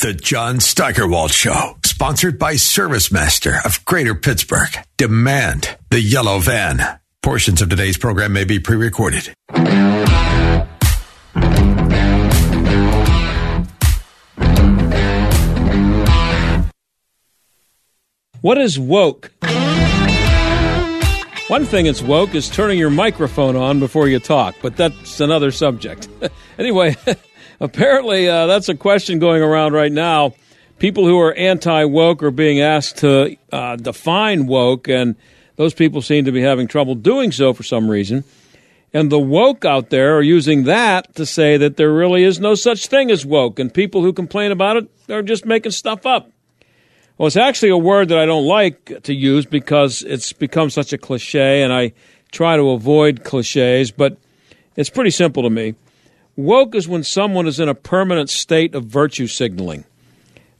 The John Steigerwald Show, sponsored by ServiceMaster of Greater Pittsburgh. Demand the yellow van. Portions of today's program may be pre recorded. What is woke? One thing that's woke is turning your microphone on before you talk, but that's another subject. anyway, apparently uh, that's a question going around right now. People who are anti woke are being asked to uh, define woke, and those people seem to be having trouble doing so for some reason. And the woke out there are using that to say that there really is no such thing as woke, and people who complain about it are just making stuff up. Well, it's actually a word that I don't like to use because it's become such a cliche, and I try to avoid cliches, but it's pretty simple to me. Woke is when someone is in a permanent state of virtue signaling.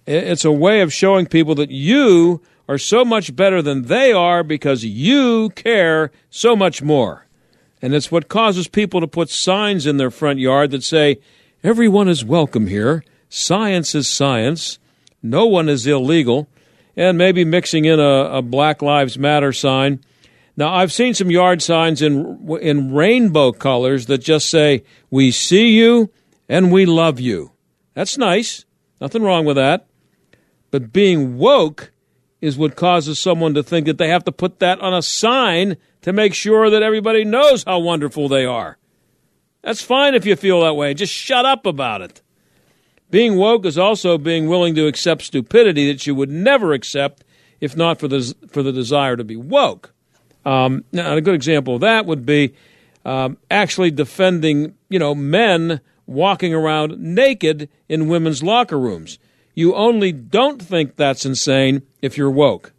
It's a way of showing people that you are so much better than they are because you care so much more. And it's what causes people to put signs in their front yard that say, Everyone is welcome here. Science is science. No one is illegal. And maybe mixing in a, a Black Lives Matter sign. Now, I've seen some yard signs in, in rainbow colors that just say, We see you and we love you. That's nice. Nothing wrong with that. But being woke is what causes someone to think that they have to put that on a sign to make sure that everybody knows how wonderful they are. That's fine if you feel that way. Just shut up about it. Being woke is also being willing to accept stupidity that you would never accept if not for the, for the desire to be woke. Um, now, a good example of that would be um, actually defending, you know, men walking around naked in women's locker rooms. You only don't think that's insane if you're woke.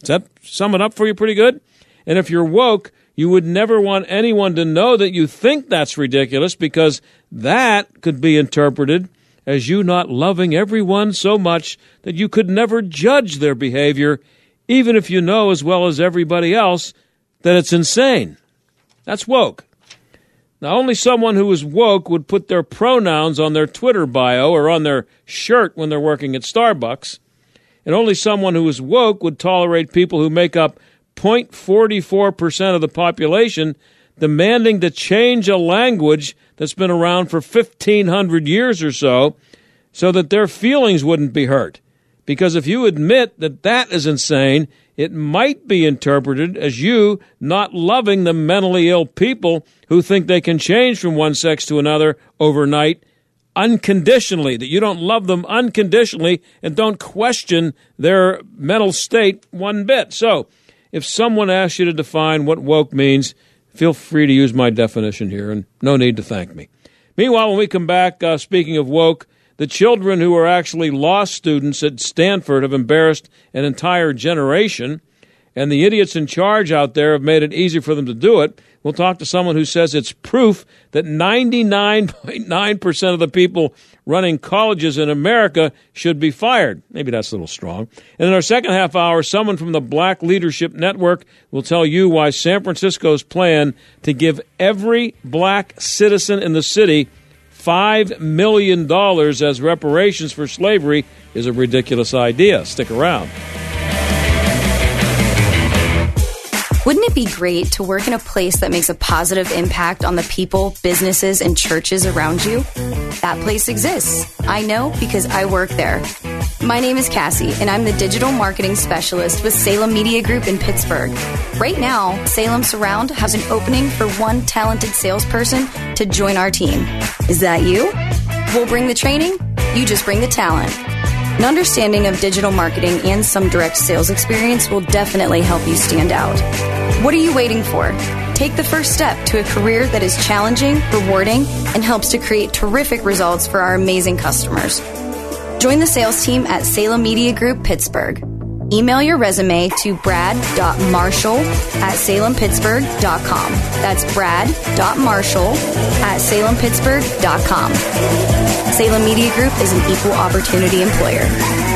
Does that sum it up for you pretty good? And if you're woke, you would never want anyone to know that you think that's ridiculous because that could be interpreted as you not loving everyone so much that you could never judge their behavior, even if you know as well as everybody else that it's insane. That's woke. Now, only someone who is woke would put their pronouns on their Twitter bio or on their shirt when they're working at Starbucks. And only someone who is woke would tolerate people who make up 0.44% of the population demanding to change a language that's been around for 1,500 years or so so that their feelings wouldn't be hurt. Because if you admit that that is insane, it might be interpreted as you not loving the mentally ill people who think they can change from one sex to another overnight unconditionally, that you don't love them unconditionally and don't question their mental state one bit. So, if someone asks you to define what woke means, feel free to use my definition here and no need to thank me. Meanwhile, when we come back, uh, speaking of woke, the children who are actually law students at Stanford have embarrassed an entire generation, and the idiots in charge out there have made it easy for them to do it. We'll talk to someone who says it's proof that 99.9% of the people running colleges in America should be fired. Maybe that's a little strong. And in our second half hour, someone from the Black Leadership Network will tell you why San Francisco's plan to give every black citizen in the city $5 million as reparations for slavery is a ridiculous idea. Stick around. Wouldn't it be great to work in a place that makes a positive impact on the people, businesses, and churches around you? That place exists. I know because I work there. My name is Cassie, and I'm the digital marketing specialist with Salem Media Group in Pittsburgh. Right now, Salem Surround has an opening for one talented salesperson to join our team. Is that you? We'll bring the training, you just bring the talent. An understanding of digital marketing and some direct sales experience will definitely help you stand out. What are you waiting for? Take the first step to a career that is challenging, rewarding, and helps to create terrific results for our amazing customers. Join the sales team at Salem Media Group Pittsburgh. Email your resume to brad.marshall at salempittsburgh.com. That's brad.marshall at salempittsburgh.com. Salem Media Group is an equal opportunity employer.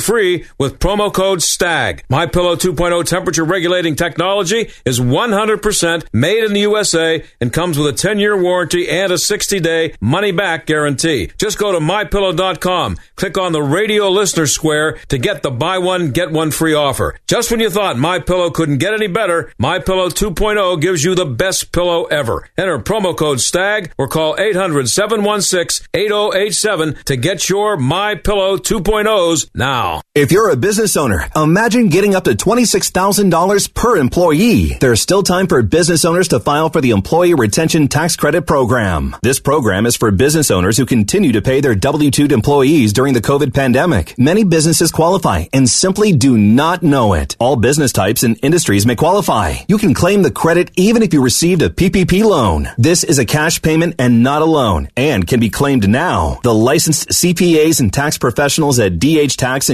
free with promo code STAG. My Pillow 2.0 temperature regulating technology is 100% made in the USA and comes with a 10-year warranty and a 60-day money-back guarantee. Just go to mypillow.com, click on the radio listener square to get the buy one get one free offer. Just when you thought My Pillow couldn't get any better, My Pillow 2.0 gives you the best pillow ever. Enter promo code STAG or call 800-716-8087 to get your My Pillow 2.0s now. If you're a business owner, imagine getting up to $26,000 per employee. There's still time for business owners to file for the Employee Retention Tax Credit Program. This program is for business owners who continue to pay their W-2 employees during the COVID pandemic. Many businesses qualify and simply do not know it. All business types and industries may qualify. You can claim the credit even if you received a PPP loan. This is a cash payment and not a loan and can be claimed now. The licensed CPAs and tax professionals at DH Tax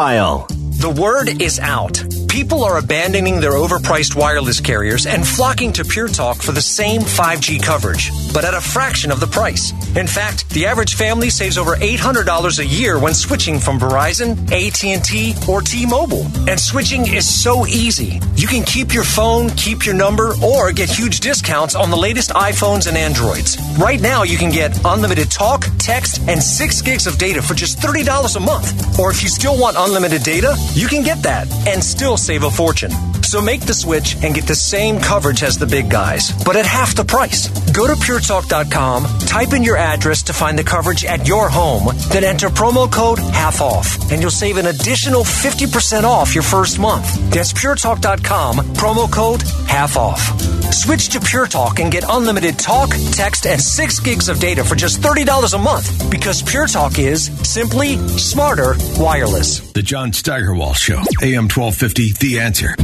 file. The word is out. People are abandoning their overpriced wireless carriers and flocking to Pure Talk for the same 5G coverage, but at a fraction of the price. In fact, the average family saves over $800 a year when switching from Verizon, AT&T, or T-Mobile. And switching is so easy. You can keep your phone, keep your number, or get huge discounts on the latest iPhones and Androids. Right now, you can get unlimited talk, text, and 6 gigs of data for just $30 a month. Or if you still want unlimited data, you can get that and still save a fortune. So make the switch and get the same coverage as the big guys, but at half the price. Go to puretalk.com, type in your address to find the coverage at your home, then enter promo code half off, and you'll save an additional 50% off your first month. That's puretalk.com, promo code half off. Switch to Pure Talk and get unlimited talk, text, and 6 gigs of data for just $30 a month because Pure Talk is simply smarter wireless. The John Show, AM 1250, The Answer.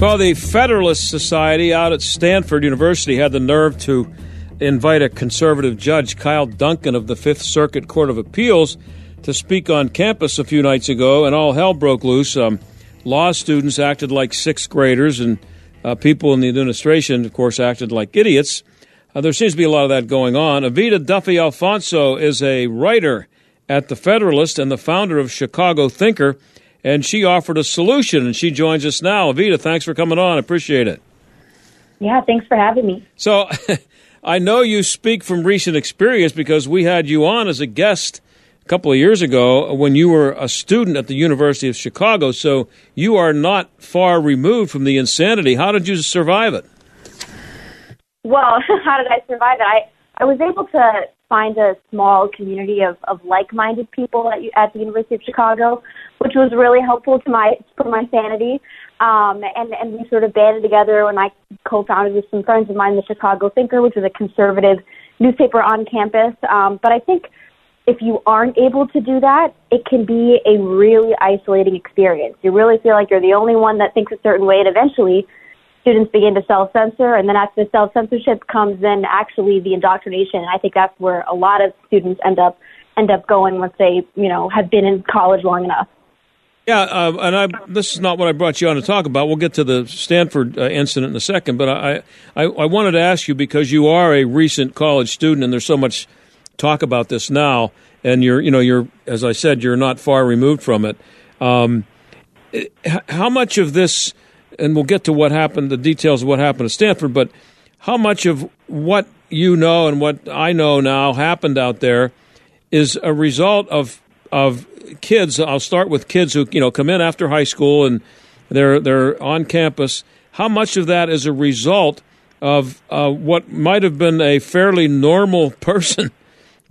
Well, the Federalist Society out at Stanford University had the nerve to invite a conservative judge, Kyle Duncan of the Fifth Circuit Court of Appeals, to speak on campus a few nights ago, and all hell broke loose. Um, law students acted like sixth graders, and uh, people in the administration, of course, acted like idiots. Uh, there seems to be a lot of that going on. Evita Duffy Alfonso is a writer at the Federalist and the founder of Chicago Thinker, and she offered a solution, and she joins us now. Evita, thanks for coming on. Appreciate it. Yeah, thanks for having me. So, I know you speak from recent experience because we had you on as a guest a couple of years ago when you were a student at the University of Chicago. So, you are not far removed from the insanity. How did you survive it? Well, how did I survive it? I, I was able to find a small community of, of like-minded people at, at the University of Chicago, which was really helpful to my for my sanity. Um, and and we sort of banded together when I co-founded with some friends of mine the Chicago Thinker, which is a conservative newspaper on campus. Um, but I think if you aren't able to do that, it can be a really isolating experience. You really feel like you're the only one that thinks a certain way, and eventually students begin to self-censor, and then after the self-censorship comes then actually the indoctrination. And I think that's where a lot of students end up end up going once they you know have been in college long enough. Yeah, uh, and I, this is not what I brought you on to talk about. We'll get to the Stanford uh, incident in a second, but I, I, I wanted to ask you because you are a recent college student, and there's so much talk about this now. and you're you know you're as I said you're not far removed from it. Um, how much of this, and we'll get to what happened, the details of what happened at Stanford, but how much of what you know and what I know now happened out there is a result of of kids. I'll start with kids who you know come in after high school and they're they're on campus. How much of that is a result of uh, what might have been a fairly normal person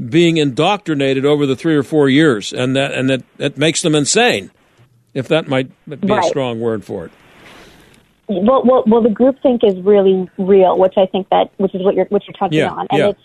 being indoctrinated over the three or four years, and that and that, that makes them insane, if that might be right. a strong word for it. Well, well, well, the groupthink is really real, which I think that which is what you're what you're touching yeah, on, and yeah. it's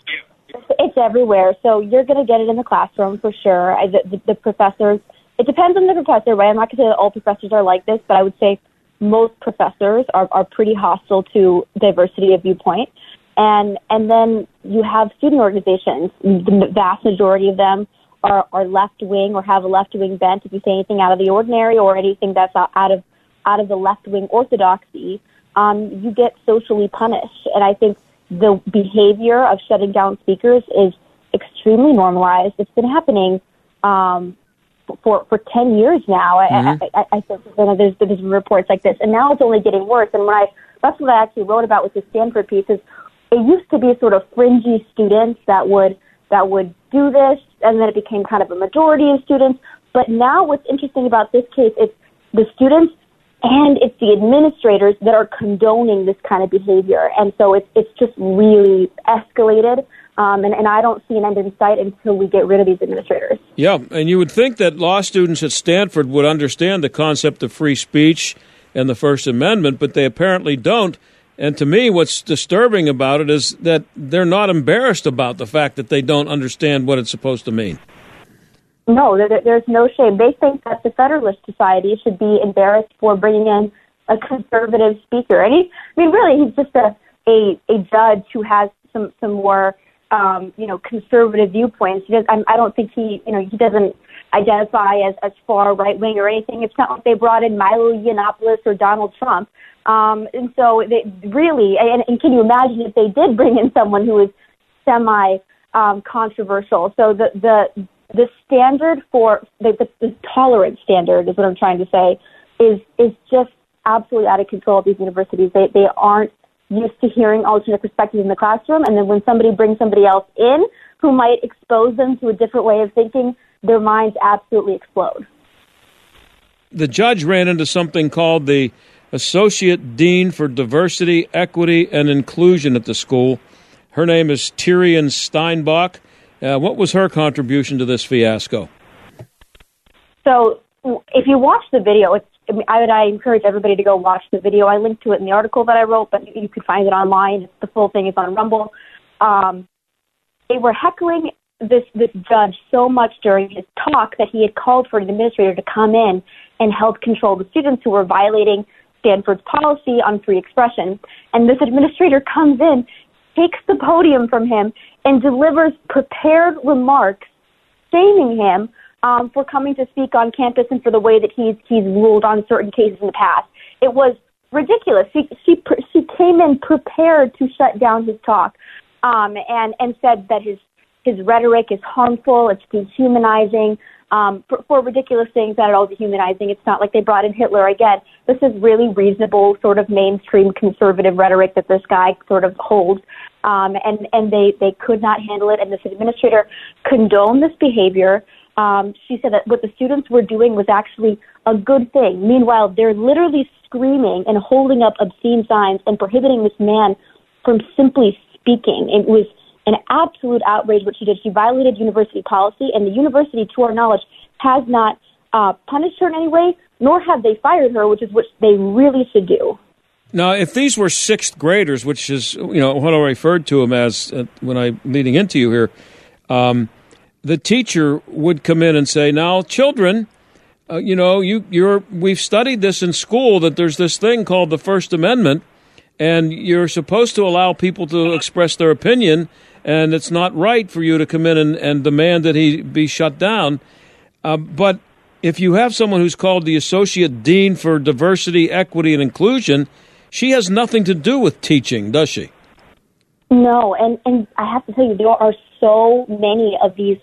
it's everywhere. So you're going to get it in the classroom for sure. I, the, the, professors. It depends on the professor, right? I'm not going to say that all professors are like this, but I would say most professors are, are pretty hostile to diversity of viewpoint. And, and then you have student organizations. The vast majority of them are, are left wing or have a left wing bent. If you say anything out of the ordinary or anything that's out of, out of the left wing orthodoxy, um, you get socially punished. And I think the behavior of shutting down speakers is extremely normalized. It's been happening um, for for ten years now. Mm-hmm. I, I, I think you know, there's there's reports like this, and now it's only getting worse. And when I that's what I actually wrote about with the Stanford piece is it used to be sort of fringy students that would that would do this, and then it became kind of a majority of students. But now, what's interesting about this case is the students and it's the administrators that are condoning this kind of behavior, and so it's it's just really escalated. Um, and, and I don't see an end in sight until we get rid of these administrators. Yeah, and you would think that law students at Stanford would understand the concept of free speech and the First Amendment, but they apparently don't. And to me, what's disturbing about it is that they're not embarrassed about the fact that they don't understand what it's supposed to mean. No, there, there's no shame. They think that the Federalist Society should be embarrassed for bringing in a conservative speaker. And he, I mean, really, he's just a, a, a judge who has some, some more um, you know, conservative viewpoints. He does, I'm, I don't think he, you know, he doesn't identify as, as far right wing or anything. It's not like they brought in Milo Yiannopoulos or Donald Trump. Um, and so they really, and, and can you imagine if they did bring in someone who is semi um, controversial? So the, the, the standard for the, the, the tolerance standard is what I'm trying to say is, is just absolutely out of control at these universities. They, they aren't used to hearing alternate perspectives in the classroom, and then when somebody brings somebody else in who might expose them to a different way of thinking, their minds absolutely explode. The judge ran into something called the Associate Dean for Diversity, Equity, and Inclusion at the school. Her name is Tirien Steinbach. Uh, what was her contribution to this fiasco? So, if you watch the video, it's I, would I encourage everybody to go watch the video. I linked to it in the article that I wrote, but you, could find it online. The full thing is on Rumble. Um, they were heckling this this judge so much during his talk that he had called for an administrator to come in and help control the students who were violating Stanford's policy on free expression. And this administrator comes in, takes the podium from him, and delivers prepared remarks shaming him um, for coming to speak on campus and for the way that he's he's ruled on certain cases in the past. It was ridiculous. She she she came in prepared to shut down his talk, um, and and said that his his rhetoric is harmful. It's dehumanizing. Um, for, for ridiculous things that are all dehumanizing. It's not like they brought in Hitler again. This is really reasonable, sort of mainstream conservative rhetoric that this guy sort of holds. Um, and and they they could not handle it. And this administrator condoned this behavior um, she said that what the students were doing was actually a good thing. Meanwhile, they're literally screaming and holding up obscene signs and prohibiting this man from simply speaking. It was an absolute outrage what she did. She violated university policy, and the university, to our knowledge, has not uh, punished her in any way, nor have they fired her, which is what they really should do. Now, if these were sixth graders, which is you know what I referred to them as uh, when I'm leading into you here, um, the teacher would come in and say, "Now, children, uh, you know, you you're we've studied this in school that there's this thing called the First Amendment, and you're supposed to allow people to express their opinion, and it's not right for you to come in and, and demand that he be shut down. Uh, but if you have someone who's called the Associate Dean for Diversity, Equity, and Inclusion, she has nothing to do with teaching, does she? No, and and I have to tell you, there are so many of these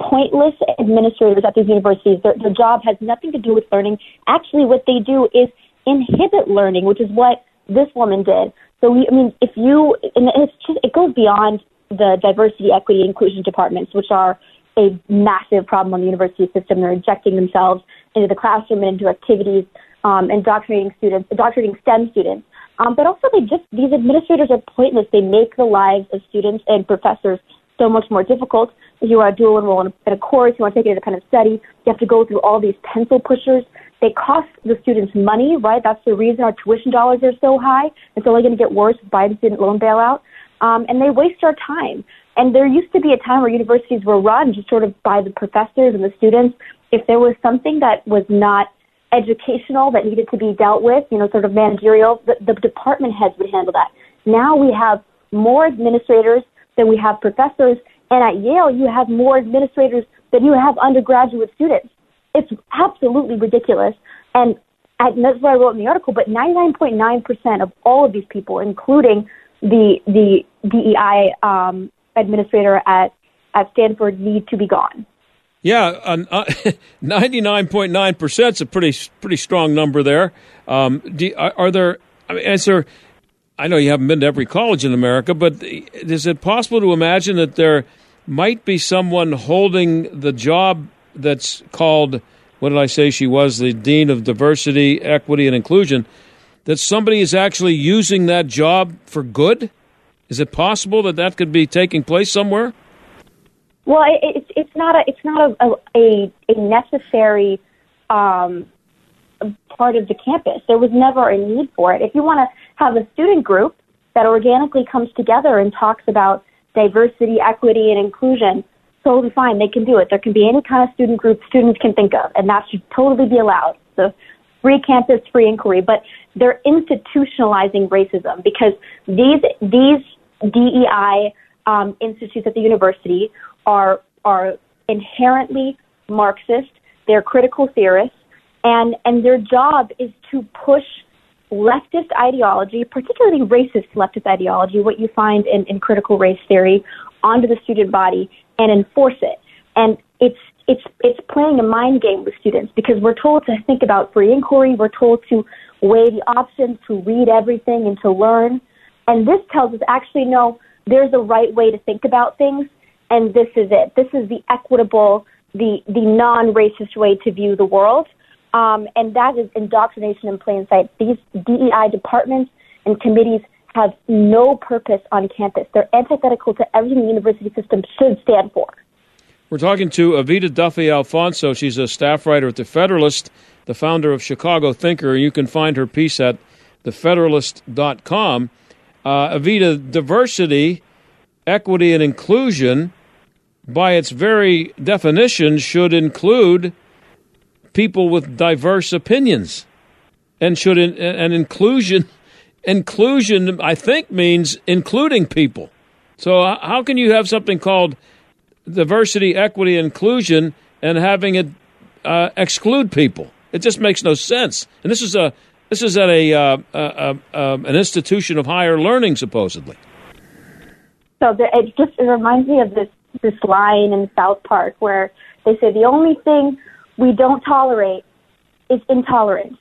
pointless administrators at these universities. Their, their job has nothing to do with learning. Actually, what they do is inhibit learning, which is what this woman did. So, we, I mean, if you, and it's just, it goes beyond the diversity, equity, inclusion departments, which are a massive problem on the university system. They're injecting themselves into the classroom and into activities, um, indoctrinating students, indoctrinating STEM students. Um, but also, they just these administrators are pointless. They make the lives of students and professors so much more difficult. If you want to dual enroll in a, course, you want to take it independent study, you have to go through all these pencil pushers. They cost the students money, right? That's the reason our tuition dollars are so high. It's only going to get worse with Biden's student loan bailout. Um, and they waste our time. And there used to be a time where universities were run just sort of by the professors and the students. If there was something that was not educational that needed to be dealt with, you know, sort of managerial, the, the department heads would handle that. Now we have more administrators than we have professors, and at Yale you have more administrators than you have undergraduate students. It's absolutely ridiculous. And that's what I wrote in the article, but 99.9% of all of these people, including the, the DEI um, administrator at, at Stanford, need to be gone. Yeah, ninety-nine point nine percent is a pretty pretty strong number there. Um, do, are, are, there? I mean, is there? I know you haven't been to every college in America, but is it possible to imagine that there might be someone holding the job that's called? What did I say? She was the dean of diversity, equity, and inclusion. That somebody is actually using that job for good. Is it possible that that could be taking place somewhere? Well, it's it's not a it's not a a, a necessary um, part of the campus. There was never a need for it. If you want to have a student group that organically comes together and talks about diversity, equity, and inclusion, totally fine. They can do it. There can be any kind of student group students can think of, and that should totally be allowed. So free campus, free inquiry. But they're institutionalizing racism because these these DEI um, institutes at the university are are inherently Marxist. They're critical theorists, and and their job is to push leftist ideology, particularly racist leftist ideology, what you find in, in critical race theory, onto the student body and enforce it. And it's it's it's playing a mind game with students because we're told to think about free inquiry, we're told to weigh the options, to read everything and to learn. And this tells us actually no, there's a right way to think about things and this is it. This is the equitable, the the non-racist way to view the world, um, and that is indoctrination in plain sight. These DEI departments and committees have no purpose on campus. They're antithetical to everything the university system should stand for. We're talking to Evita Duffy Alfonso. She's a staff writer at The Federalist, the founder of Chicago Thinker. You can find her piece at thefederalist.com. Uh, diversity, equity, and inclusion by its very definition, should include people with diverse opinions, and should in, and inclusion inclusion I think means including people. So uh, how can you have something called diversity, equity, inclusion, and having it uh, exclude people? It just makes no sense. And this is a this is at a, uh, uh, uh an institution of higher learning, supposedly. So the, it just it reminds me of this this line in South Park where they say the only thing we don't tolerate is intolerance.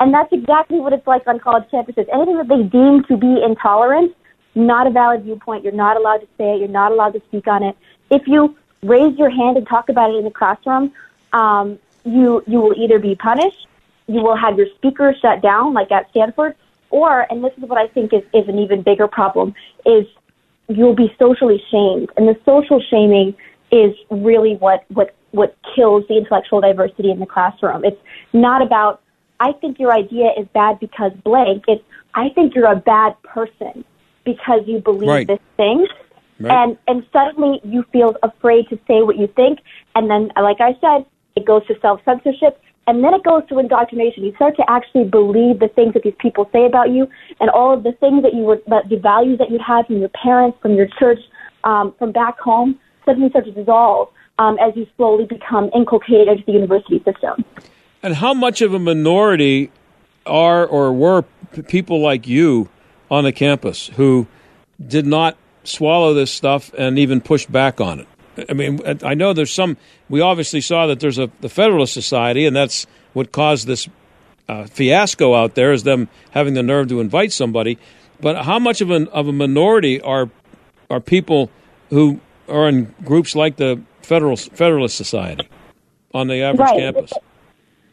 And that's exactly what it's like on college campuses. Anything that they deem to be intolerant, not a valid viewpoint. You're not allowed to say it. You're not allowed to speak on it. If you raise your hand and talk about it in the classroom, um, you you will either be punished, you will have your speaker shut down, like at Stanford, or and this is what I think is, is an even bigger problem is you'll be socially shamed. And the social shaming is really what, what, what kills the intellectual diversity in the classroom. It's not about, I think your idea is bad because blank. It's, I think you're a bad person because you believe right. this thing. Right. And, and suddenly you feel afraid to say what you think. And then, like I said, it goes to self censorship and then it goes to indoctrination. You start to actually believe the things that these people say about you and all of the things that you were, the values that you had from your parents, from your church, um, from back home, suddenly start to dissolve um, as you slowly become inculcated into the university system. And how much of a minority are or were people like you on the campus who did not swallow this stuff and even push back on it? I mean, I know there's some. We obviously saw that there's a the Federalist Society, and that's what caused this uh, fiasco out there is them having the nerve to invite somebody. But how much of an of a minority are are people who are in groups like the Federal Federalist Society on the average right. campus?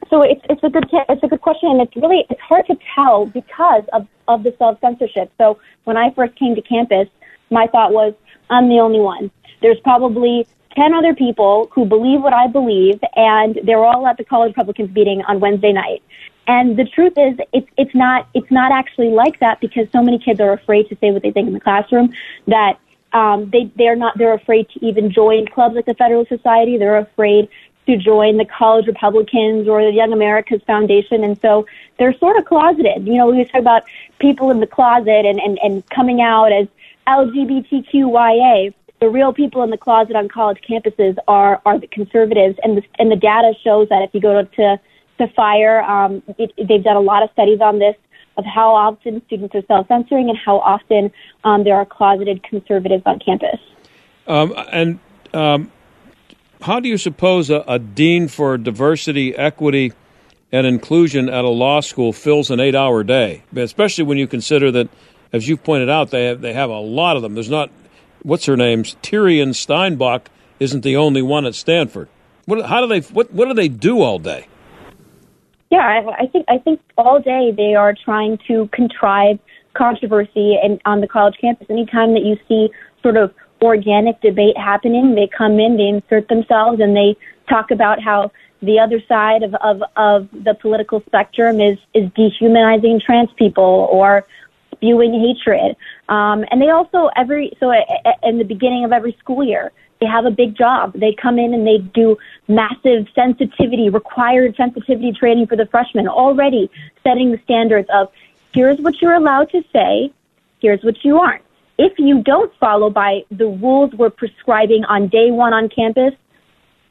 So it's it's a good it's a good question, and it's really it's hard to tell because of of the self censorship. So when I first came to campus, my thought was I'm the only one. There's probably 10 other people who believe what I believe, and they're all at the college Republicans meeting on Wednesday night. And the truth is, it's it's not it's not actually like that because so many kids are afraid to say what they think in the classroom that um, they they're not they're afraid to even join clubs like the Federalist Society. They're afraid to join the College Republicans or the Young Americas Foundation, and so they're sort of closeted. You know, we talk about people in the closet and and, and coming out as LGBTQIA the real people in the closet on college campuses are are the conservatives, and the and the data shows that if you go to to fire, um, it, they've done a lot of studies on this of how often students are self censoring and how often um, there are closeted conservatives on campus. Um, and um, how do you suppose a, a dean for diversity, equity, and inclusion at a law school fills an eight hour day, especially when you consider that, as you've pointed out, they have, they have a lot of them. There's not what's her name's Tirien Steinbach isn't the only one at Stanford. What, how do they what what do they do all day? Yeah, I, I think I think all day they are trying to contrive controversy and on the college campus. Anytime that you see sort of organic debate happening, they come in, they insert themselves, and they talk about how the other side of, of, of the political spectrum is, is dehumanizing trans people or spewing hatred. Um, and they also every so in the beginning of every school year they have a big job. They come in and they do massive sensitivity, required sensitivity training for the freshmen, already setting the standards of here's what you're allowed to say, here's what you aren't. If you don't follow by the rules we're prescribing on day one on campus,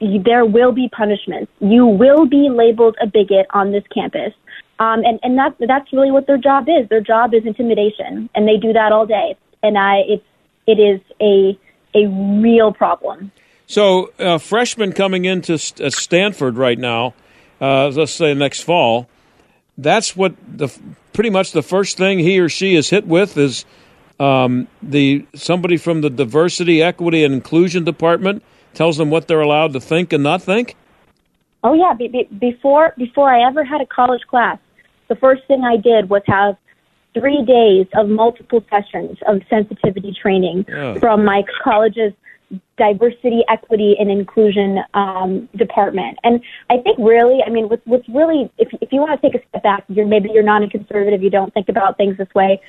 there will be punishments. You will be labeled a bigot on this campus. Um, and and that's that's really what their job is. Their job is intimidation, and they do that all day. And I, it's it is a a real problem. So, uh, freshman coming into St- Stanford right now, uh, let's say next fall, that's what the pretty much the first thing he or she is hit with is um, the somebody from the diversity, equity, and inclusion department tells them what they're allowed to think and not think. Oh yeah, be, be, before before I ever had a college class, the first thing I did was have three days of multiple sessions of sensitivity training from my college's diversity, equity, and inclusion um, department. And I think really, I mean, what's, what's really, if, if you want to take a step back, you're maybe you're not a conservative, you don't think about things this way.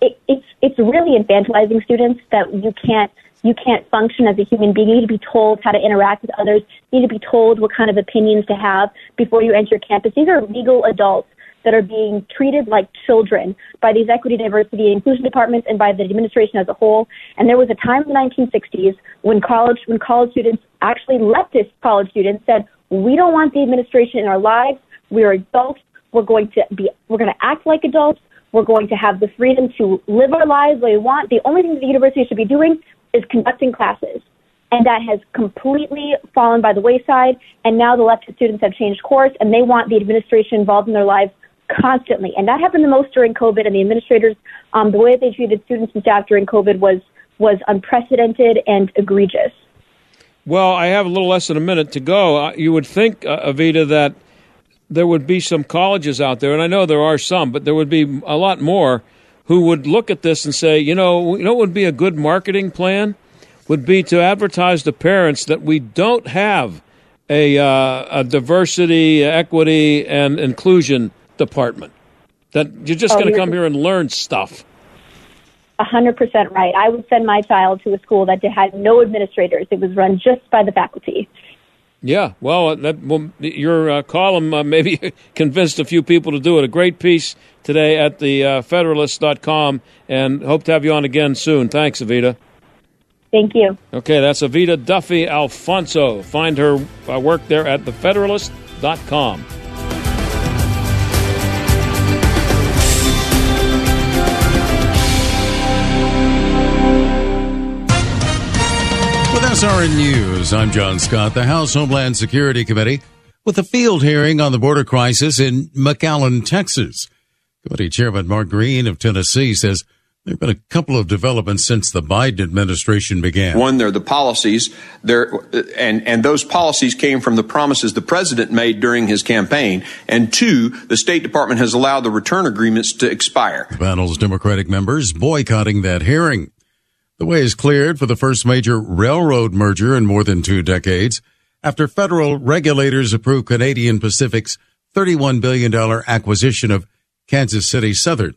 It, it's it's really infantilizing students that you can't you can't function as a human being. You need to be told how to interact with others. You need to be told what kind of opinions to have before you enter campus. These are legal adults that are being treated like children by these equity, diversity, and inclusion departments and by the administration as a whole. And there was a time in the 1960s when college, when college students, actually leftist college students said, we don't want the administration in our lives. We're adults. We're going to be, we're going to act like adults. We're going to have the freedom to live our lives the way we want. The only thing the university should be doing is conducting classes. And that has completely fallen by the wayside. And now the leftist students have changed course and they want the administration involved in their lives constantly. And that happened the most during COVID. And the administrators, um, the way they treated students and staff during COVID was, was unprecedented and egregious. Well, I have a little less than a minute to go. Uh, you would think, uh, Evita, that there would be some colleges out there, and I know there are some, but there would be a lot more who would look at this and say, you know, you know what would be a good marketing plan? Would be to advertise to parents that we don't have a, uh, a diversity, equity, and inclusion department. That you're just oh, going to come here and learn stuff. A hundred percent right. I would send my child to a school that had no administrators. It was run just by the faculty. Yeah, well, that, well your uh, column uh, maybe convinced a few people to do it. A great piece today at the uh, Federalist.com, and hope to have you on again soon. Thanks, Evita. Thank you. Okay, that's Evita Duffy Alfonso. Find her uh, work there at thefederalist.com. SRN News. I'm John Scott. The House Homeland Security Committee with a field hearing on the border crisis in McAllen, Texas. Committee Chairman Mark Green of Tennessee says there have been a couple of developments since the Biden administration began. One, they're the policies, there, and and those policies came from the promises the president made during his campaign. And two, the State Department has allowed the return agreements to expire. The panel's Democratic members boycotting that hearing. The way is cleared for the first major railroad merger in more than two decades after federal regulators approved Canadian Pacific's $31 billion acquisition of Kansas City Southern.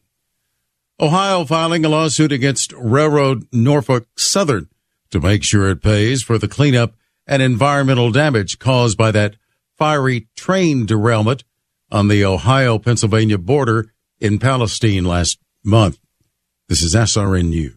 Ohio filing a lawsuit against Railroad Norfolk Southern to make sure it pays for the cleanup and environmental damage caused by that fiery train derailment on the Ohio Pennsylvania border in Palestine last month. This is SRN News.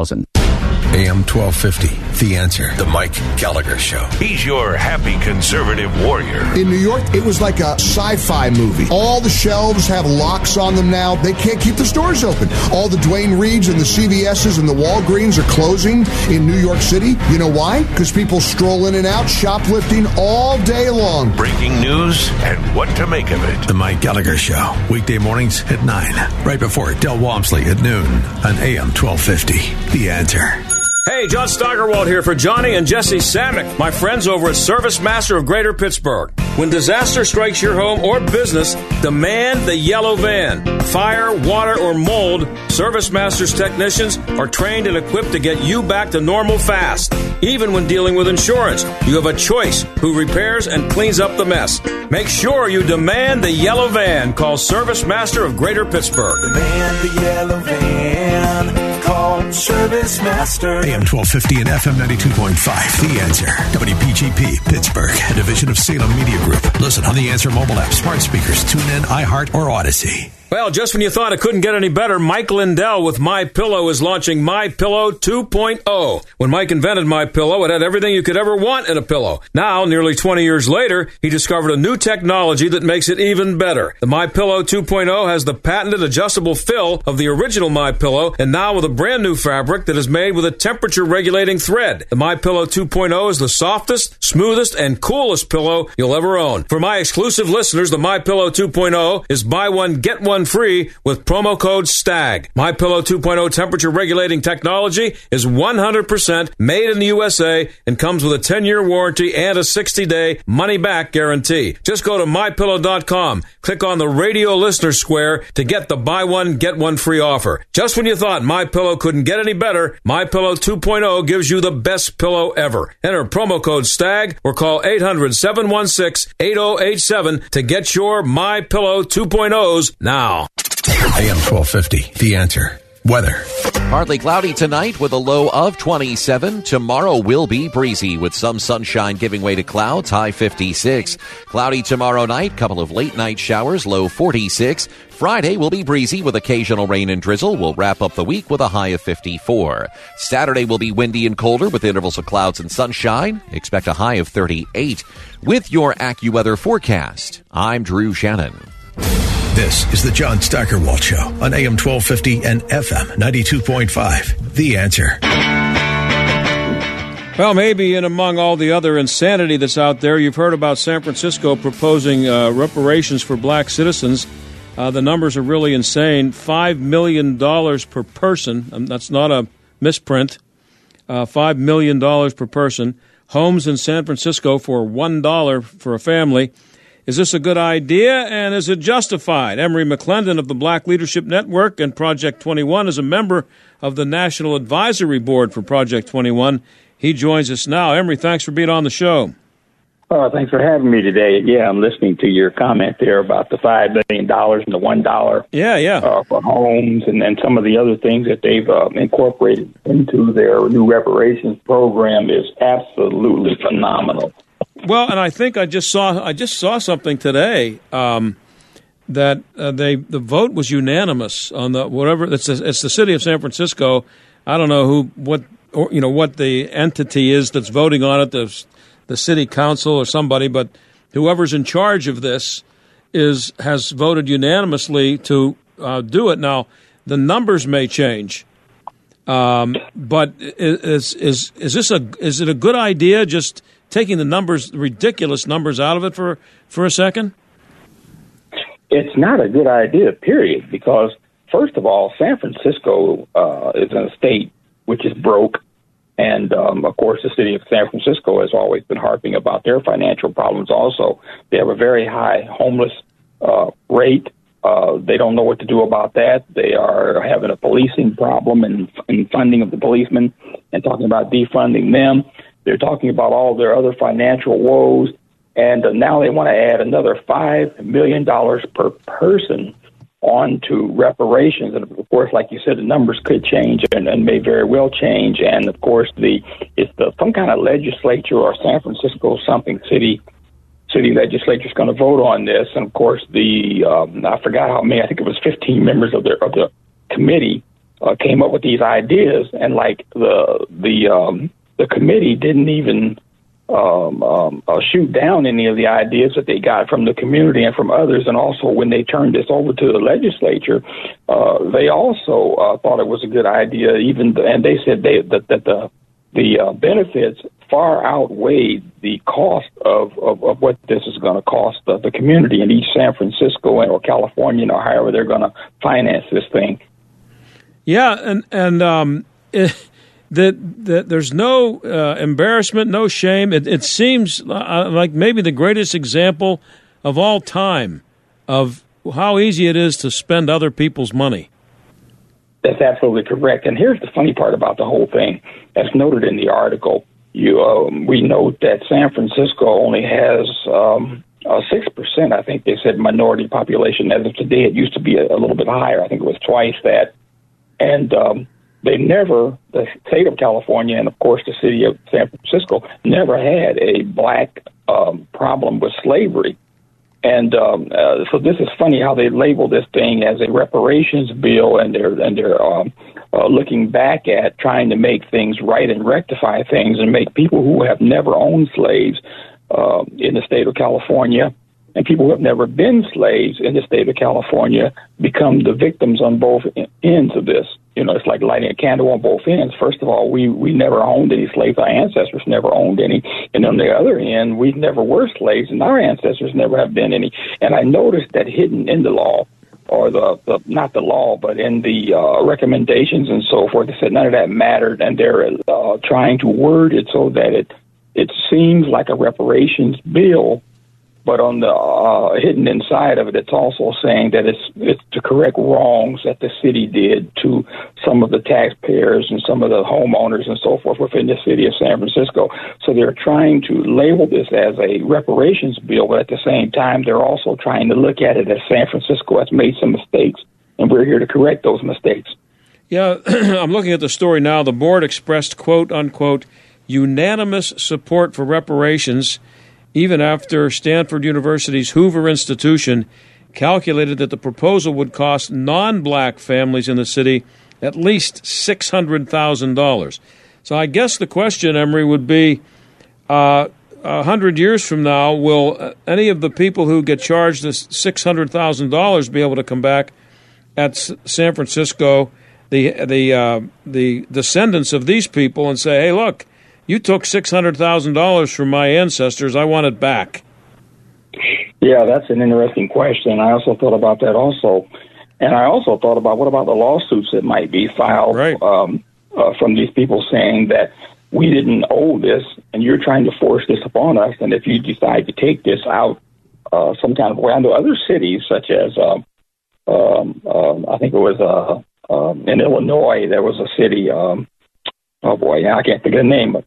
thousand. AM 1250, The Answer. The Mike Gallagher Show. He's your happy conservative warrior. In New York, it was like a sci fi movie. All the shelves have locks on them now. They can't keep the stores open. All the Duane Reades and the CVS's and the Walgreens are closing in New York City. You know why? Because people stroll in and out shoplifting all day long. Breaking news and what to make of it. The Mike Gallagher Show. Weekday mornings at 9. Right before Del Walmsley at noon on AM 1250. The Answer. Hey, John Steigerwald here for Johnny and Jesse Samick, my friends over at Service Master of Greater Pittsburgh. When disaster strikes your home or business, demand the yellow van. Fire, water, or mold, Service Master's technicians are trained and equipped to get you back to normal fast. Even when dealing with insurance, you have a choice who repairs and cleans up the mess. Make sure you demand the yellow van. Call Service Master of Greater Pittsburgh. Demand the yellow van. Call Service Master. AM 1250 and FM 92.5. The Answer. WPGP, Pittsburgh, a division of Salem Media Group. Listen on the Answer mobile app, smart speakers, tune in, iHeart, or Audacy. Well, just when you thought it couldn't get any better, Mike Lindell with My Pillow is launching My Pillow 2.0. When Mike invented My Pillow, it had everything you could ever want in a pillow. Now, nearly 20 years later, he discovered a new technology that makes it even better. The My Pillow 2.0 has the patented adjustable fill of the original My Pillow, and now with a brand new fabric that is made with a temperature regulating thread. The My Pillow 2.0 is the softest, smoothest, and coolest pillow you'll ever own. For my exclusive listeners, the My Pillow 2.0 is buy one get one free with promo code STAG. My Pillow 2.0 temperature regulating technology is 100% made in the USA and comes with a 10-year warranty and a 60-day money-back guarantee. Just go to mypillow.com, click on the radio listener square to get the buy one get one free offer. Just when you thought My Pillow couldn't get any better, My Pillow 2.0 gives you the best pillow ever. Enter promo code STAG or call 800-716-8087 to get your My Pillow 2.0s now. AM 1250, The Answer. Weather. Partly cloudy tonight with a low of 27. Tomorrow will be breezy with some sunshine giving way to clouds, high 56. Cloudy tomorrow night, couple of late night showers, low 46. Friday will be breezy with occasional rain and drizzle. We'll wrap up the week with a high of 54. Saturday will be windy and colder with intervals of clouds and sunshine. Expect a high of 38. With your AccuWeather forecast, I'm Drew Shannon. This is the John Steigerwald Show on AM 1250 and FM 92.5. The Answer. Well, maybe in among all the other insanity that's out there, you've heard about San Francisco proposing uh, reparations for black citizens. Uh, the numbers are really insane $5 million per person. Um, that's not a misprint. uh, $5 million per person. Homes in San Francisco for $1 for a family. Is this a good idea and is it justified? Emery McClendon of the Black Leadership Network and Project 21 is a member of the National Advisory Board for Project 21. He joins us now. Emery, thanks for being on the show. Oh, thanks for having me today. Yeah, I'm listening to your comment there about the five billion dollars and the one dollar. Yeah, yeah. Uh, for homes and then some of the other things that they've uh, incorporated into their new reparations program is absolutely phenomenal. Well, and I think I just saw I just saw something today um, that uh, they the vote was unanimous on the whatever it's the, it's the city of San Francisco. I don't know who what or, you know what the entity is that's voting on it. The the city council or somebody, but whoever's in charge of this is has voted unanimously to uh, do it. Now, the numbers may change, um, but is is is this a is it a good idea just taking the numbers, ridiculous numbers, out of it for for a second? It's not a good idea, period. Because first of all, San Francisco uh, is in a state which is broke and um, of course, the city of San Francisco has always been harping about their financial problems. Also, they have a very high homeless uh, rate. Uh, they don't know what to do about that. They are having a policing problem and, and funding of the policemen, and talking about defunding them. They're talking about all their other financial woes, and uh, now they want to add another five million dollars per person on to reparations. And of course, like you said, the numbers could change and, and may very well change. And of course, the it's the some kind of legislature or San Francisco something city city legislature is going to vote on this. And of course, the um, I forgot how many. I think it was 15 members of the of the committee uh, came up with these ideas. And like the the um, the committee didn't even um, um, uh, shoot down any of the ideas that they got from the community and from others. And also, when they turned this over to the legislature, uh, they also uh, thought it was a good idea. Even and they said they, that that the the uh, benefits far outweighed the cost of, of, of what this is going to cost the, the community in East San Francisco and or California, or however they're going to finance this thing. Yeah, and and um, that, that there's no uh, embarrassment, no shame. It, it seems uh, like maybe the greatest example of all time of how easy it is to spend other people's money. That's absolutely correct. And here's the funny part about the whole thing, as noted in the article. You, um, we note that San Francisco only has um, six percent. I think they said minority population. As of today, it used to be a, a little bit higher. I think it was twice that. And um, they never, the state of California and of course the city of San Francisco, never had a black um, problem with slavery. And um, uh, so this is funny how they label this thing as a reparations bill, and they're and they're um, uh, looking back at trying to make things right and rectify things and make people who have never owned slaves uh, in the state of California and people who have never been slaves in the state of California become the victims on both ends of this. You know, it's like lighting a candle on both ends. First of all, we we never owned any slaves. Our ancestors never owned any, and on the other end, we never were slaves, and our ancestors never have been any. And I noticed that hidden in the law, or the, the not the law, but in the uh, recommendations and so forth, they said none of that mattered, and they're uh, trying to word it so that it it seems like a reparations bill but on the uh, hidden inside of it, it's also saying that it's it's to correct wrongs that the city did to some of the taxpayers and some of the homeowners and so forth within the city of San Francisco. So they're trying to label this as a reparations bill, but at the same time, they're also trying to look at it as San Francisco has made some mistakes, and we're here to correct those mistakes. Yeah, I'm looking at the story now. The board expressed quote unquote unanimous support for reparations even after Stanford University's Hoover Institution calculated that the proposal would cost non black families in the city at least $600,000. So I guess the question, Emery, would be uh, a hundred years from now, will uh, any of the people who get charged this $600,000 be able to come back at San Francisco, the, the, uh, the descendants of these people, and say, hey, look, you took $600,000 from my ancestors. I want it back. Yeah, that's an interesting question. I also thought about that also. And I also thought about what about the lawsuits that might be filed right. um, uh, from these people saying that we didn't owe this, and you're trying to force this upon us. And if you decide to take this out uh, some kind of way, I know other cities such as um, um, um, I think it was uh, um, in Illinois. There was a city. Um, oh boy, I can't think of the name, but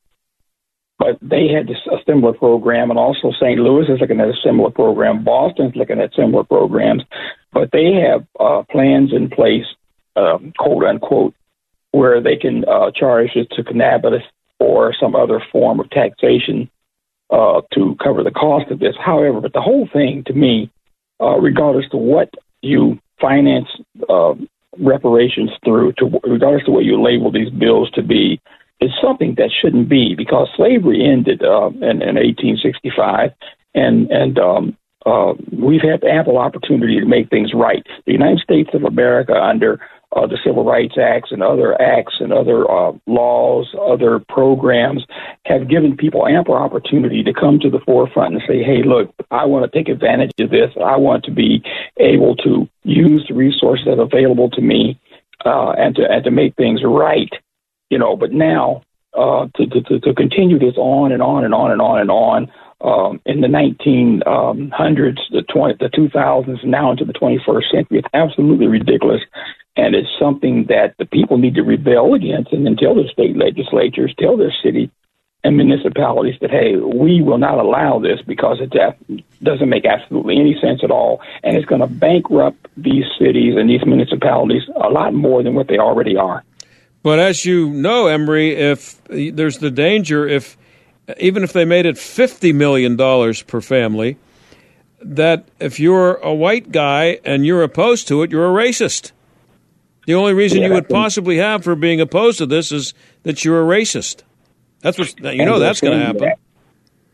but they had this, a similar program, and also St. Louis is looking at a similar program. Boston's looking at similar programs, but they have uh, plans in place, um, quote unquote, where they can uh, charge it to cannabis or some other form of taxation uh, to cover the cost of this. However, but the whole thing to me, uh, regardless to what you finance uh, reparations through, to regardless to what you label these bills to be, is something that shouldn't be because slavery ended uh, in, in 1865, and and um, uh, we've had ample opportunity to make things right. The United States of America, under uh, the Civil Rights Acts and other acts and other uh, laws, other programs, have given people ample opportunity to come to the forefront and say, hey, look, I want to take advantage of this. I want to be able to use the resources that are available to me uh, and, to, and to make things right. You know, but now uh, to, to, to continue this on and on and on and on and on um, in the 1900s, the 20, the 2000s, now into the 21st century. It's absolutely ridiculous, and it's something that the people need to rebel against and then tell their state legislatures, tell their city and municipalities that hey, we will not allow this because it doesn't make absolutely any sense at all, and it's going to bankrupt these cities and these municipalities a lot more than what they already are. But as you know, Emery, if there's the danger if even if they made it $50 million per family, that if you're a white guy and you're opposed to it, you're a racist. The only reason yeah, you would possibly have for being opposed to this is that you're a racist. That's what you know. That's going to happen. That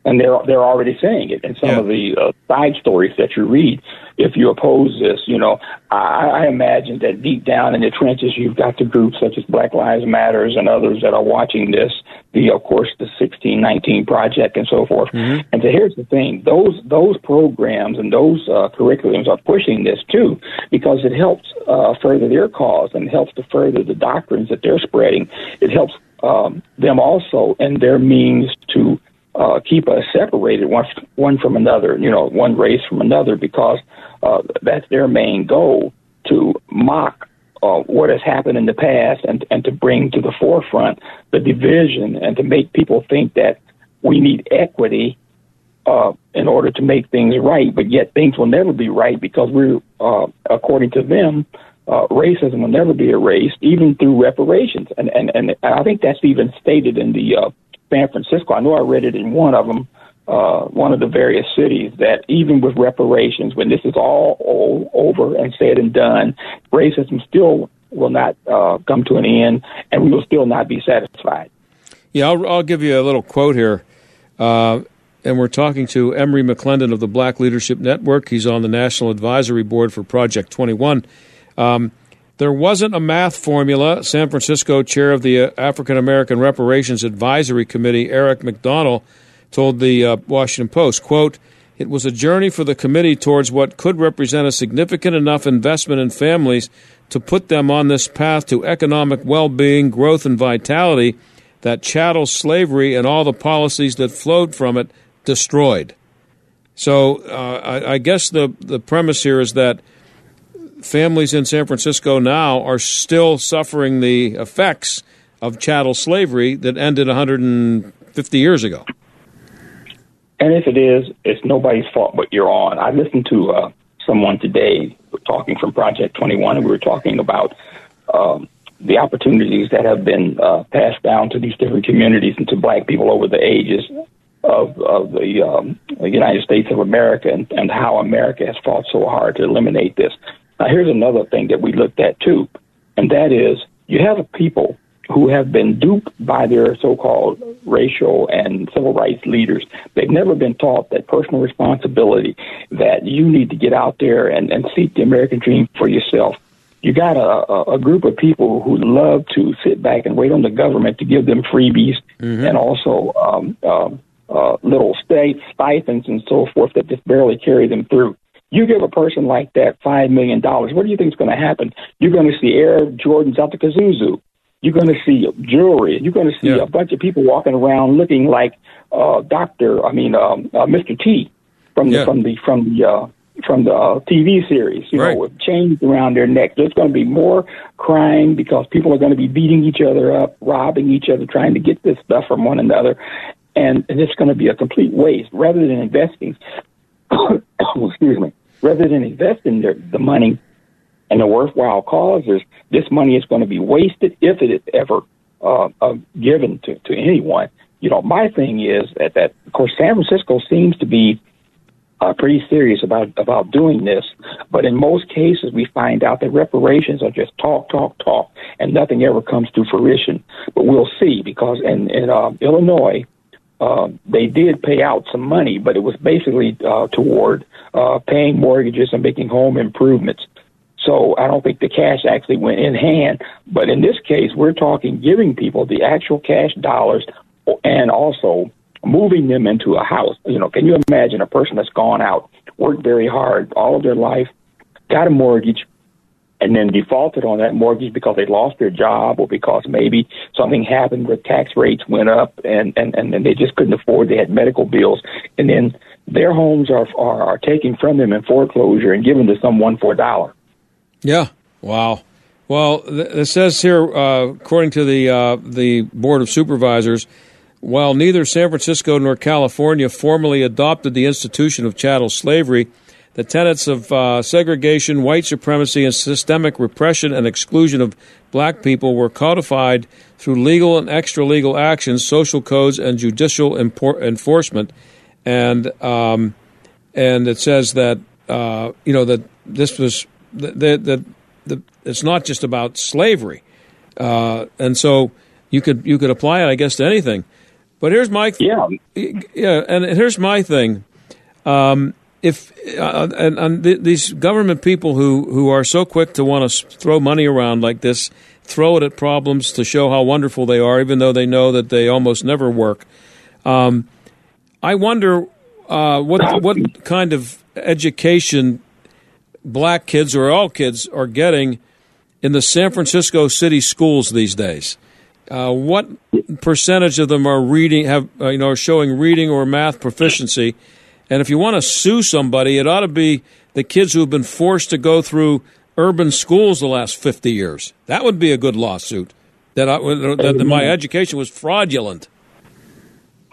and they're they're already saying it in some yeah. of the uh, side stories that you read. If you oppose this, you know, I, I imagine that deep down in the trenches, you've got the groups such as Black Lives Matters and others that are watching this. The of course the 1619 project and so forth. Mm-hmm. And so here's the thing: those those programs and those uh, curriculums are pushing this too because it helps uh, further their cause and helps to further the doctrines that they're spreading. It helps um, them also in their means to uh, keep us separated one one from another, you know, one race from another, because uh, that's their main goal to mock uh, what has happened in the past and and to bring to the forefront the division and to make people think that we need equity uh, in order to make things right, but yet things will never be right because we're, uh, according to them, uh, racism will never be erased, even through reparations. And, and, and I think that's even stated in the uh, San Francisco. I know I read it in one of them, uh, one of the various cities, that even with reparations, when this is all, all over and said and done, racism still will not uh, come to an end, and we will still not be satisfied. Yeah, I'll, I'll give you a little quote here. Uh, and we're talking to Emery McClendon of the Black Leadership Network. He's on the National Advisory Board for Project 21. Um, there wasn't a math formula. San Francisco chair of the uh, African American Reparations Advisory Committee, Eric McDonnell, told the uh, Washington Post, quote, it was a journey for the committee towards what could represent a significant enough investment in families to put them on this path to economic well being, growth, and vitality that chattel slavery and all the policies that flowed from it destroyed. So uh, I, I guess the, the premise here is that families in San Francisco now are still suffering the effects of chattel slavery that ended 150 years ago. And if it is, it's nobody's fault but your own. I listened to uh, someone today talking from Project 21, and we were talking about um, the opportunities that have been uh, passed down to these different communities and to black people over the ages of, of the, um, United States of America and, and how America has fought so hard to eliminate this. Now, here's another thing that we looked at too, and that is you have people who have been duped by their so-called racial and civil rights leaders. They've never been taught that personal responsibility, that you need to get out there and, and seek the American dream for yourself. You got a, a group of people who love to sit back and wait on the government to give them freebies mm-hmm. and also um, um, uh, little state stipends and so forth that just barely carry them through. You give a person like that five million dollars, what do you think is going to happen? You're going to see Air Jordans out the kazoo. You're going to see jewelry. You're going to see Yeah. a bunch of people walking around looking like uh, Doctor. I mean, um, uh, Mr. T from the Yeah. from the from the uh, from the uh, TV series. You Right. know, with chains around their neck. There's going to be more crime because people are going to be beating each other up, robbing each other, trying to get this stuff from one another, and, and it's going to be a complete waste rather than investing. excuse me. Rather than investing the, the money in a worthwhile causes, this money is going to be wasted if it is ever uh, uh, given to, to anyone. You know, my thing is that, that of course San Francisco seems to be uh, pretty serious about about doing this, but in most cases we find out that reparations are just talk, talk, talk, and nothing ever comes to fruition. But we'll see because in in uh, Illinois. Uh, they did pay out some money, but it was basically uh, toward uh, paying mortgages and making home improvements. So I don't think the cash actually went in hand. But in this case, we're talking giving people the actual cash dollars and also moving them into a house. You know, can you imagine a person that's gone out, worked very hard all of their life, got a mortgage, and then defaulted on that mortgage because they lost their job or because maybe something happened where tax rates went up and, and, and then they just couldn't afford, they had medical bills, and then their homes are, are, are taken from them in foreclosure and given to someone for a dollar. Yeah. Wow. Well, th- it says here, uh, according to the uh, the Board of Supervisors, while neither San Francisco nor California formally adopted the institution of chattel slavery, the tenets of uh, segregation, white supremacy, and systemic repression and exclusion of black people were codified through legal and extra legal actions, social codes, and judicial impor- enforcement. And um, and it says that uh, you know that this was that that the, it's not just about slavery, uh, and so you could you could apply it, I guess, to anything. But here's my yeah yeah, and here's my thing. Um, if uh, and, and th- these government people who, who are so quick to want to throw money around like this, throw it at problems to show how wonderful they are, even though they know that they almost never work. Um, I wonder uh, what what kind of education black kids or all kids are getting in the San Francisco city schools these days. Uh, what percentage of them are reading have uh, you know are showing reading or math proficiency? And if you want to sue somebody, it ought to be the kids who have been forced to go through urban schools the last fifty years. That would be a good lawsuit. That, I, that, that my education was fraudulent.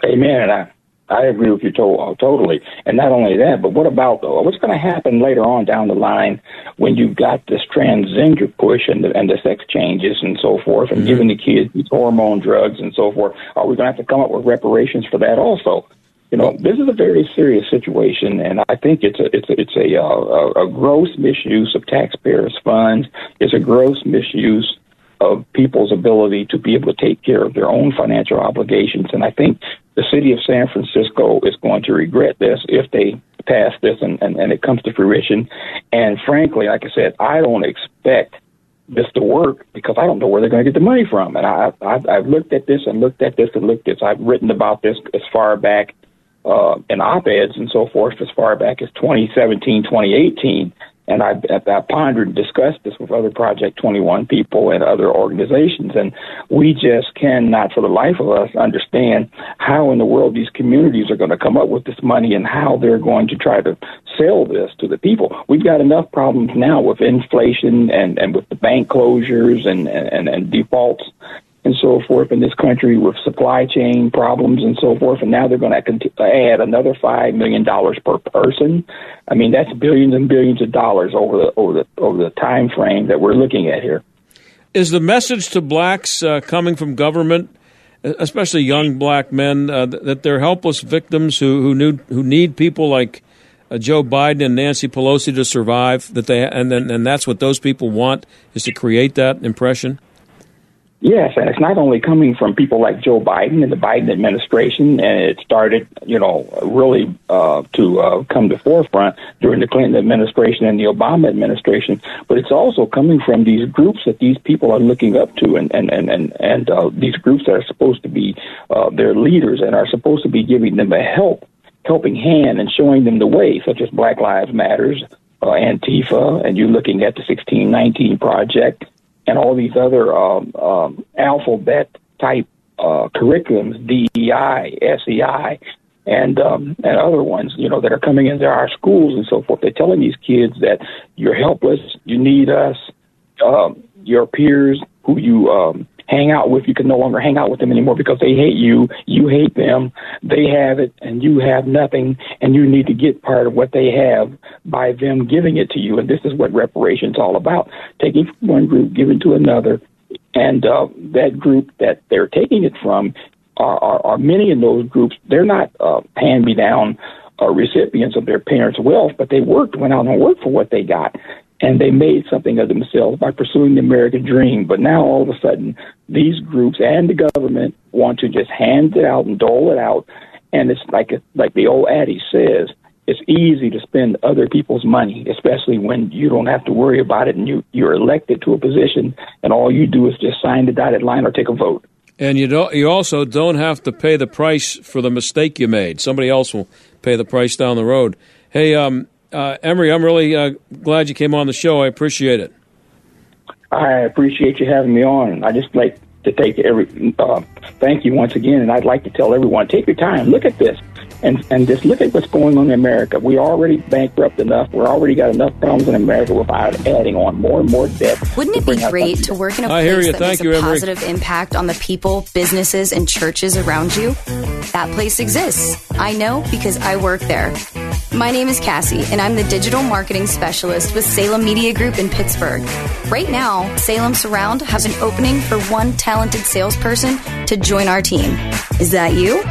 Amen. I, I agree with you to- uh, totally. And not only that, but what about uh, what's going to happen later on down the line when you've got this transgender push and the, and the sex changes and so forth, and giving the kids these hormone drugs and so forth? Are we going to have to come up with reparations for that also? You know, this is a very serious situation, and I think it's a it's a, it's a, uh, a, a gross misuse of taxpayers' funds. It's a gross misuse of people's ability to be able to take care of their own financial obligations. And I think the city of San Francisco is going to regret this if they pass this and, and, and it comes to fruition. And frankly, like I said, I don't expect this to work because I don't know where they're going to get the money from. And I, I've, I've looked at this and looked at this and looked at this. I've written about this as far back uh, in op-eds and so forth as far back as 2017, 2018. And I, I pondered and discussed this with other Project 21 people and other organizations. And we just cannot, for the life of us, understand how in the world these communities are going to come up with this money and how they're going to try to sell this to the people. We've got enough problems now with inflation and, and with the bank closures and, and, and defaults and so forth in this country with supply chain problems and so forth. And now they're going to add another five million dollars per person. I mean, that's billions and billions of dollars over the over the over the time frame that we're looking at here. Is the message to blacks uh, coming from government, especially young black men, uh, that they're helpless victims who who need who need people like uh, Joe Biden and Nancy Pelosi to survive? That they and then and that's what those people want is to create that impression. Yes, and it's not only coming from people like Joe Biden and the Biden administration, and it started, you know, really uh, to uh, come to forefront during the Clinton administration and the Obama administration, but it's also coming from these groups that these people are looking up to, and and and and, and uh, these groups that are supposed to be uh, their leaders and are supposed to be giving them a help, helping hand and showing them the way, such as Black Lives Matters, uh, Antifa, and you're looking at the 1619 Project and all these other um, um, alphabet type uh, curriculums, DEI, SEI, and um, and other ones, you know, that are coming into our schools and so forth. They're telling these kids that you're helpless, you need us, um, your peers who you um, hang out with, you can no longer hang out with them anymore because they hate you, you hate them, they have it, and you have nothing, and you need to get part of what they have by them giving it to you. And this is what reparations all about: taking from one group, giving to another, and uh, that group that they're taking it from are, are, are many in those groups. They're not uh, hand me down uh, recipients of their parents' wealth, but they worked, went out and worked for what they got and they made something of themselves by pursuing the American dream. But now all of a sudden, these groups and the government want to just hand it out and dole it out, and it's like like the old adage says. It's easy to spend other people's money, especially when you don't have to worry about it and you, you're elected to a position and all you do is just sign the dotted line or take a vote. And you don't. You also don't have to pay the price for the mistake you made. Somebody else will pay the price down the road. Hey, um, uh, Emery, I'm really uh, glad you came on the show. I appreciate it. I appreciate you having me on. I just like to take every uh, thank you once again, and I'd like to tell everyone take your time, look at this, and and just look at what's going on in America. We're already bankrupt enough. We're already got enough problems in America without adding on more and more debt. Wouldn't it be great to work in a place that Thank makes you, a Emery. positive impact on the people, businesses, and churches around you? That place exists. I know because I work there. My name is Cassie, and I'm the digital marketing specialist with Salem Media Group in Pittsburgh. Right now, Salem Surround has an opening for one talented salesperson to join our team. Is that you?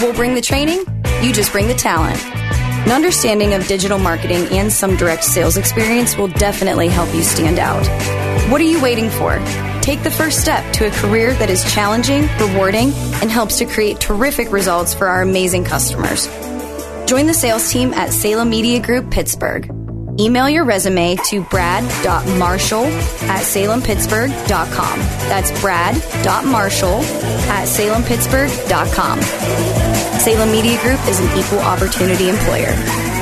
We'll bring the training, you just bring the talent. An understanding of digital marketing and some direct sales experience will definitely help you stand out. What are you waiting for? Take the first step to a career that is challenging, rewarding, and helps to create terrific results for our amazing customers. Join the sales team at Salem Media Group Pittsburgh. Email your resume to brad.marshall at salempittsburgh.com. That's brad.marshall at salempittsburgh.com. Salem Media Group is an equal opportunity employer.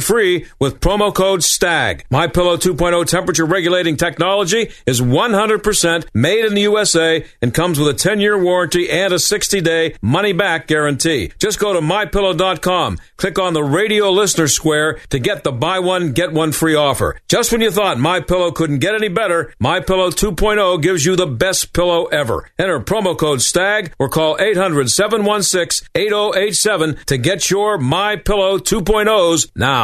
free with promo code STAG. My Pillow 2.0 temperature regulating technology is 100% made in the USA and comes with a 10-year warranty and a 60-day money-back guarantee. Just go to mypillow.com, click on the radio listener square to get the buy one get one free offer. Just when you thought My Pillow couldn't get any better, My Pillow 2.0 gives you the best pillow ever. Enter promo code STAG or call 800-716-8087 to get your My Pillow 2.0s now.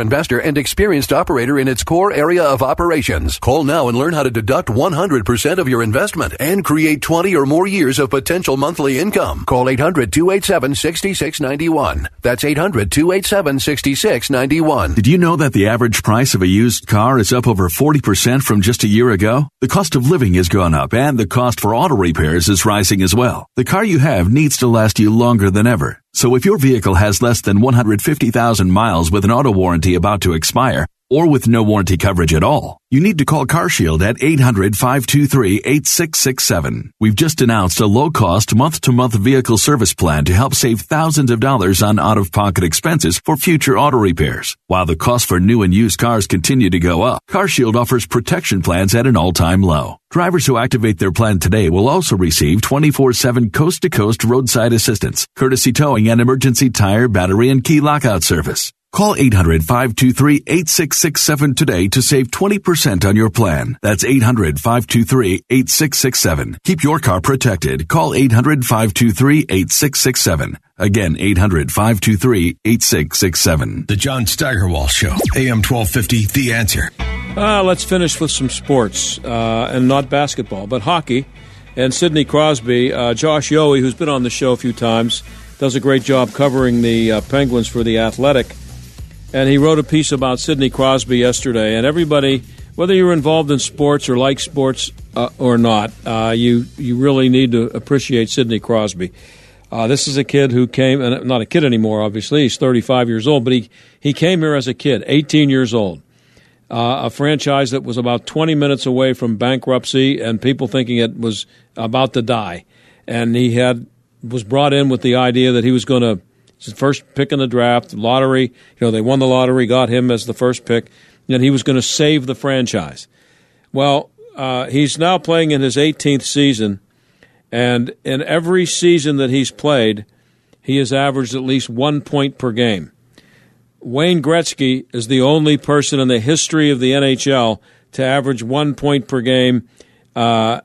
investor and experienced operator in its core area of operations. Call now and learn how to deduct 100% of your investment and create 20 or more years of potential monthly income. Call 800-287-6691. That's 800-287-6691. Did you know that the average price of a used car is up over 40% from just a year ago? The cost of living has gone up and the cost for auto repairs is rising as well. The car you have needs to last you longer than ever. So if your vehicle has less than 150,000 miles with an auto warranty about to expire, or with no warranty coverage at all, you need to call CarShield at 800-523-8667. We've just announced a low-cost month-to-month vehicle service plan to help save thousands of dollars on out-of-pocket expenses for future auto repairs. While the cost for new and used cars continue to go up, CarShield offers protection plans at an all-time low. Drivers who activate their plan today will also receive 24-7 coast-to-coast roadside assistance, courtesy towing and emergency tire, battery, and key lockout service. Call 800-523-8667 today to save 20% on your plan. That's 800-523-8667. Keep your car protected. Call 800-523-8667. Again, 800-523-8667. The John Steigerwald Show, AM 1250, The Answer. Uh, let's finish with some sports, uh, and not basketball, but hockey. And Sidney Crosby, uh, Josh Yohe, who's been on the show a few times, does a great job covering the uh, Penguins for The Athletic and he wrote a piece about Sidney Crosby yesterday. And everybody, whether you're involved in sports or like sports uh, or not, uh, you you really need to appreciate Sidney Crosby. Uh, this is a kid who came, and not a kid anymore. Obviously, he's 35 years old, but he he came here as a kid, 18 years old. Uh, a franchise that was about 20 minutes away from bankruptcy, and people thinking it was about to die. And he had was brought in with the idea that he was going to his first pick in the draft, lottery. You know, they won the lottery, got him as the first pick, and he was going to save the franchise. Well, uh, he's now playing in his 18th season, and in every season that he's played, he has averaged at least one point per game. Wayne Gretzky is the only person in the history of the NHL to average one point per game uh,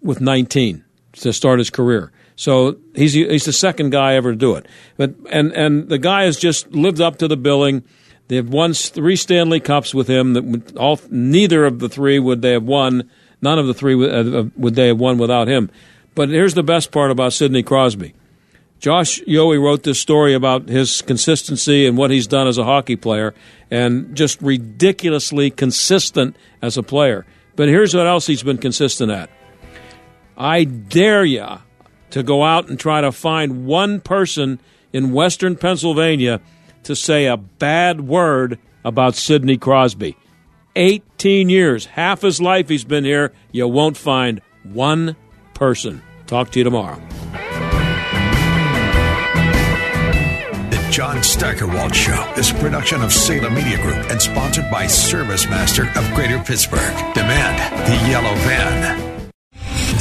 with 19 to start his career. So he's he's the second guy ever to do it. But and and the guy has just lived up to the billing. They've won three Stanley Cups with him. That all neither of the three would they have won. None of the three would, uh, would they have won without him. But here's the best part about Sidney Crosby. Josh Yohe wrote this story about his consistency and what he's done as a hockey player, and just ridiculously consistent as a player. But here's what else he's been consistent at. I dare you to go out and try to find one person in Western Pennsylvania to say a bad word about Sidney Crosby. 18 years, half his life he's been here. You won't find one person. Talk to you tomorrow. The John Steigerwald Show is a production of Salem Media Group and sponsored by Service Master of Greater Pittsburgh. Demand the yellow van.